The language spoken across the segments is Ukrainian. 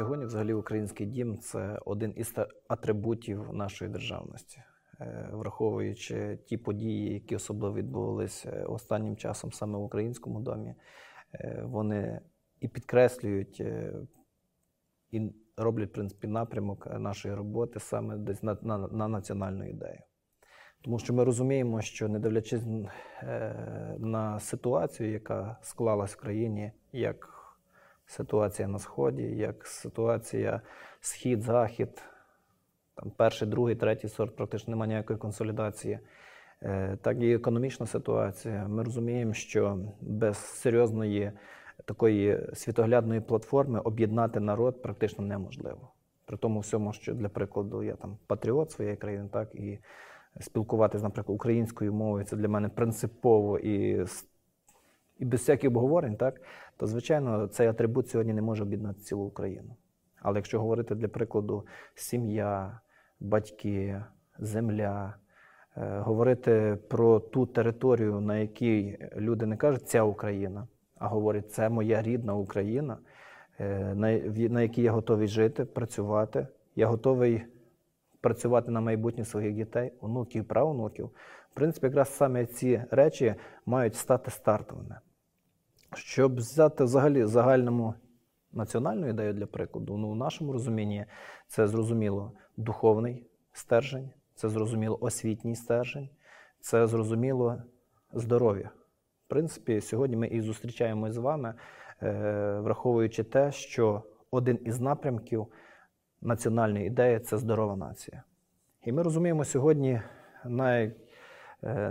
Сьогодні, взагалі, український дім це один із атрибутів нашої державності, Е, враховуючи ті події, які особливо відбувалися останнім часом саме в українському домі, е, вони і підкреслюють, е, і роблять в принципі напрямок нашої роботи саме десь на, на, на національну ідею. Тому що ми розуміємо, що не дивлячись на ситуацію, яка склалась в країні, як ситуація на Сході, як ситуація Схід-Захід, там перший, другий, третій сорт, практично немає ніякої консолідації, е, так і економічна ситуація. Ми розуміємо, що без серйозної такої світоглядної платформи об'єднати народ практично неможливо. При тому всьому, що для прикладу я там патріот своєї країни, так і спілкуватися, наприклад, українською мовою це для мене принципово і і без всяких обговорень, так, то, звичайно, цей атрибут сьогодні не може об'єднати цілу Україну. Але якщо говорити для прикладу, сім'я, батьки, земля, е, говорити про ту територію, на якій люди не кажуть ця Україна, а говорять, це моя рідна Україна, е, на якій я готовий жити, працювати, я готовий працювати на майбутнє своїх дітей, онуків, правонуків. В принципі, якраз саме ці речі мають стати стартовими. Щоб взяти взагалі загальному національну ідею для прикладу, ну, в нашому розумінні це зрозуміло духовний стержень, це зрозуміло освітній стержень, це зрозуміло здоров'я. В принципі, сьогодні ми і зустрічаємося з вами, е, враховуючи те, що один із напрямків національної ідеї це здорова нація. І ми розуміємо сьогодні, е,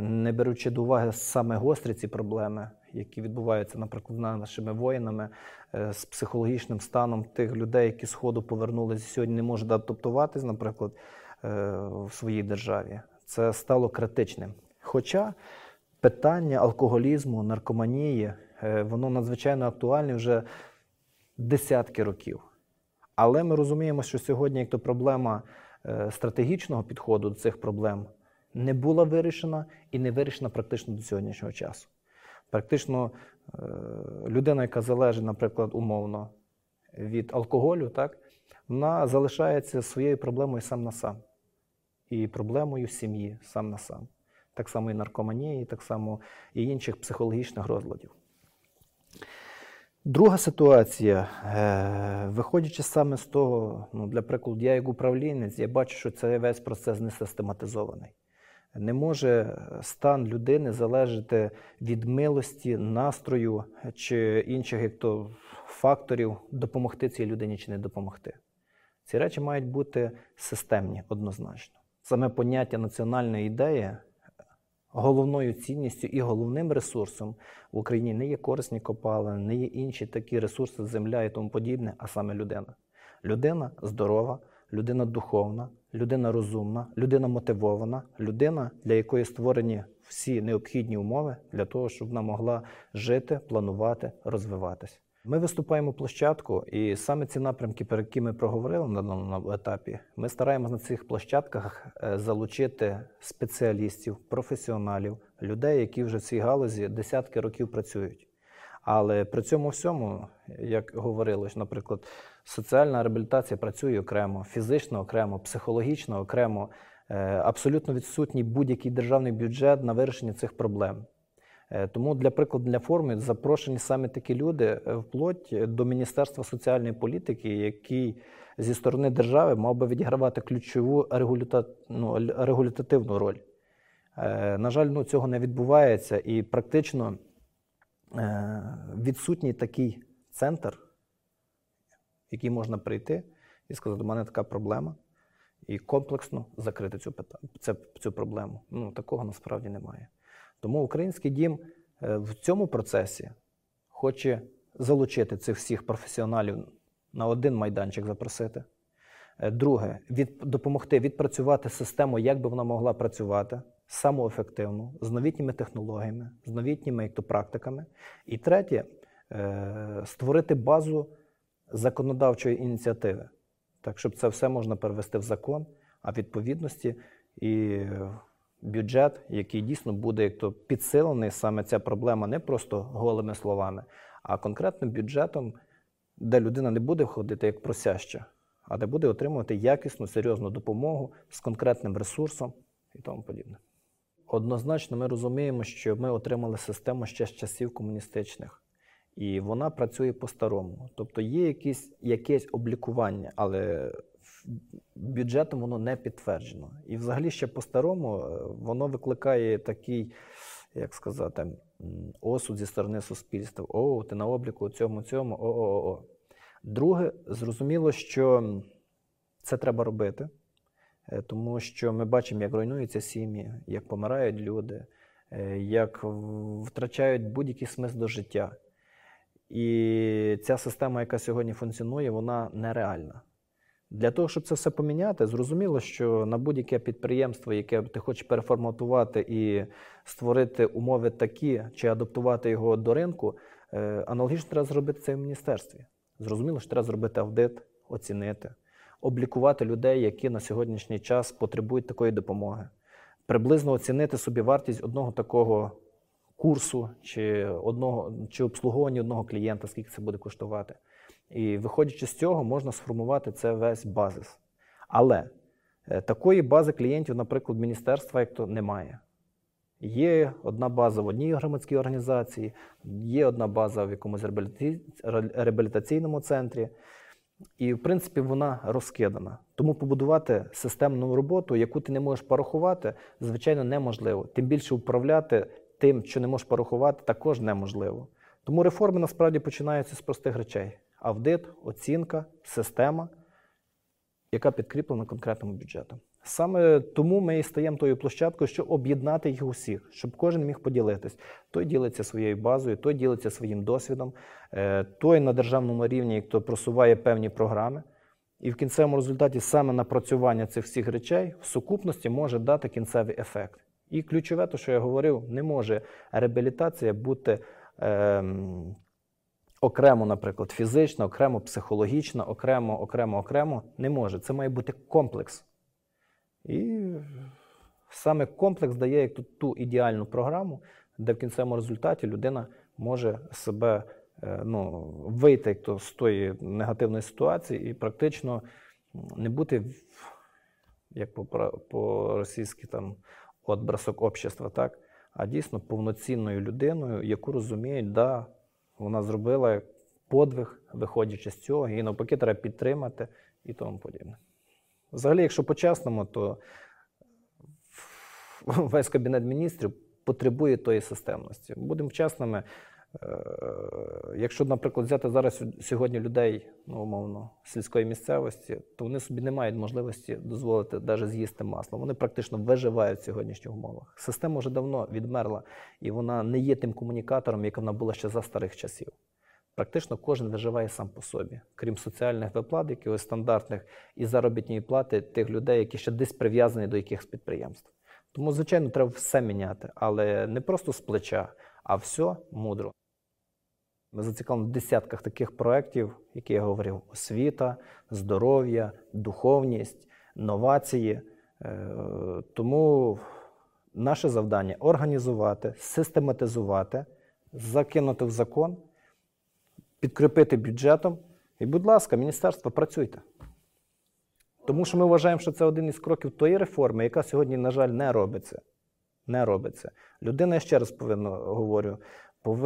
не беручи до уваги саме гострі ці проблеми, які відбуваються, наприклад, нашими воїнами, е, з психологічним станом тих людей, які з Ходу повернулися сьогодні, не можуть адаптуватись, наприклад, е, в своїй державі. Це стало критичним. Хоча питання алкоголізму, наркоманії, воно надзвичайно актуальне вже десятки років. Але ми розуміємо, що сьогодні, як то проблема е, стратегічного підходу до цих проблем не була вирішена і не вирішена практично до сьогоднішнього часу. Практично е, людина, яка залежить, наприклад, умовно від алкоголю, так, вона залишається своєю проблемою сам на сам. І проблемою сім'ї сам на сам. Так само і наркоманії, так само і інших психологічних розладів. Друга ситуація, е, виходячи саме з того, ну, для прикладу, я як управлінець, я бачу, що цей весь процес не систематизований. Не може стан людини залежати від милості, настрою чи інших як то, факторів допомогти цій людині чи не допомогти. Ці речі мають бути системні однозначно. Саме поняття національної ідеї головною цінністю і головним ресурсом в Україні не є корисні копалини, не є інші такі ресурси, земля і тому подібне, а саме людина. Людина здорова, людина духовна, людина розумна, людина мотивована, людина, для якої створені всі необхідні умови для того, щоб вона могла жити, планувати, розвиватись. Ми виступаємо площадку, і саме ці напрямки, про які ми проговорили на даному етапі, ми стараємося на цих площадках е, залучити спеціалістів, професіоналів, людей, які вже в цій галузі десятки років працюють. Але при цьому всьому, як говорилось, наприклад, соціальна реабілітація працює окремо, фізично окремо, психологічно окремо, е, абсолютно відсутній будь-який державний бюджет на вирішення цих проблем. Е, тому для прикладу для форми запрошені саме такі люди е, вплоть до Міністерства соціальної політики, який зі сторони держави мав би відігравати ключову регулюта... ну, регулятивну роль. На жаль, ну, цього не відбувається, і практично відсутній такий центр, в який можна прийти і сказати, у мене така проблема, і комплексно закрити цю цю проблему. Ну, Такого насправді немає. Тому український дім е, в цьому процесі хоче залучити цих всіх професіоналів на один майданчик запросити. Е, друге, від, допомогти відпрацювати систему, як би вона могла працювати самоефективно, з новітніми технологіями, з новітніми як то, практиками. І третє, е, створити базу законодавчої ініціативи, так щоб це все можна перевести в закон, а відповідності і бюджет, який дійсно буде як то підсилений саме ця проблема не просто голими словами, а конкретним бюджетом де людина не буде ходити як просяща, а де буде отримувати якісну, серйозну допомогу з конкретним ресурсом і тому подібне. Однозначно, ми розуміємо, що ми отримали систему ще з часів комуністичних, і вона працює по-старому. Тобто є якісь, якесь облікування, але бюджетом воно не підтверджено. І взагалі ще по-старому е, воно викликає такий, як сказати, осуд зі сторони суспільства. О, ти на обліку цьому, цьому, о-о-о. Друге, зрозуміло, що це треба робити. Е, тому що ми бачимо, як руйнуються сім'ї, як помирають люди, е, як втрачають будь-який смисл до життя. І ця система, яка сьогодні функціонує, вона нереальна. Для того, щоб це все поміняти, зрозуміло, що на будь-яке підприємство, яке ти хочеш переформатувати і створити умови такі, чи адаптувати його до ринку, е, аналогічно треба зробити це в міністерстві. Зрозуміло, що треба зробити аудит, оцінити облікувати людей, які на сьогоднішній час потребують такої допомоги, приблизно оцінити собі вартість одного такого курсу чи одного чи обслуговування одного клієнта, скільки це буде коштувати. І виходячи з цього, можна сформувати це весь базис. Але е, такої бази клієнтів, наприклад, міністерства як то немає. Є одна база в одній громадській організації, є одна база в якомусь реабілітаційному центрі. І, в принципі, вона розкидана. Тому побудувати системну роботу, яку ти не можеш порахувати, звичайно, неможливо. Тим більше управляти тим, що не можеш порахувати, також неможливо. Тому реформи насправді починаються з простих речей: аудит, оцінка, система, яка підкріплена конкретним бюджетом. Саме тому ми і стаємо тою площадкою, щоб об'єднати їх усіх, щоб кожен міг поділитись. Той ділиться своєю базою, той ділиться своїм досвідом, е, той на державному рівні, хто просуває певні програми. І в кінцевому результаті саме напрацювання цих всіх речей в сукупності може дати кінцевий ефект. І ключове, то, що я говорив, не може реабілітація бути е, окремо, наприклад, фізична, окремо психологічна, окремо, окремо, окремо. Не може. Це має бути комплекс. І саме комплекс дає як тут ту ідеальну програму, де в кінцевому результаті людина може себе е, ну, вийти як то, з тої негативної ситуації і практично не бути, як по-російськи, там, от бросок общества, так? а дійсно повноцінною людиною, яку розуміють, да, вона зробила подвиг, виходячи з цього, і навпаки, треба підтримати і тому подібне. Взагалі, якщо по-чесному, то весь кабінет міністрів потребує тої системності. Будемо чесними. Е, якщо, наприклад, взяти зараз сьогодні людей, ну, умовно, сільської місцевості, то вони собі не мають можливості дозволити навіть з'їсти масло. Вони практично виживають в сьогоднішніх умовах. Система вже давно відмерла, і вона не є тим комунікатором, як вона була ще за старих часів. Практично кожен виживає сам по собі, крім соціальних виплат, якихось стандартних, і заробітної плати тих людей, які ще десь прив'язані до якихось підприємств. Тому, звичайно, треба все міняти, але не просто з плеча, а все мудро. Ми зацікавлені в десятках таких проєктів, які я говорив: освіта, здоров'я, духовність, новації. Е, тому наше завдання організувати, систематизувати, закинути в закон підкріпити бюджетом. І, будь ласка, міністерство, працюйте. Тому що ми вважаємо, що це один із кроків тої реформи, яка сьогодні, на жаль, не робиться. Не робиться. Людина, я ще раз повинно говорю,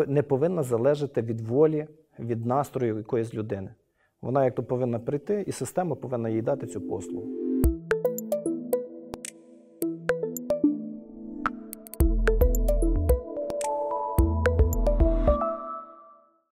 не повинна залежати від волі, від настрою якоїсь людини. Вона як то повинна прийти, і система повинна їй дати цю послугу.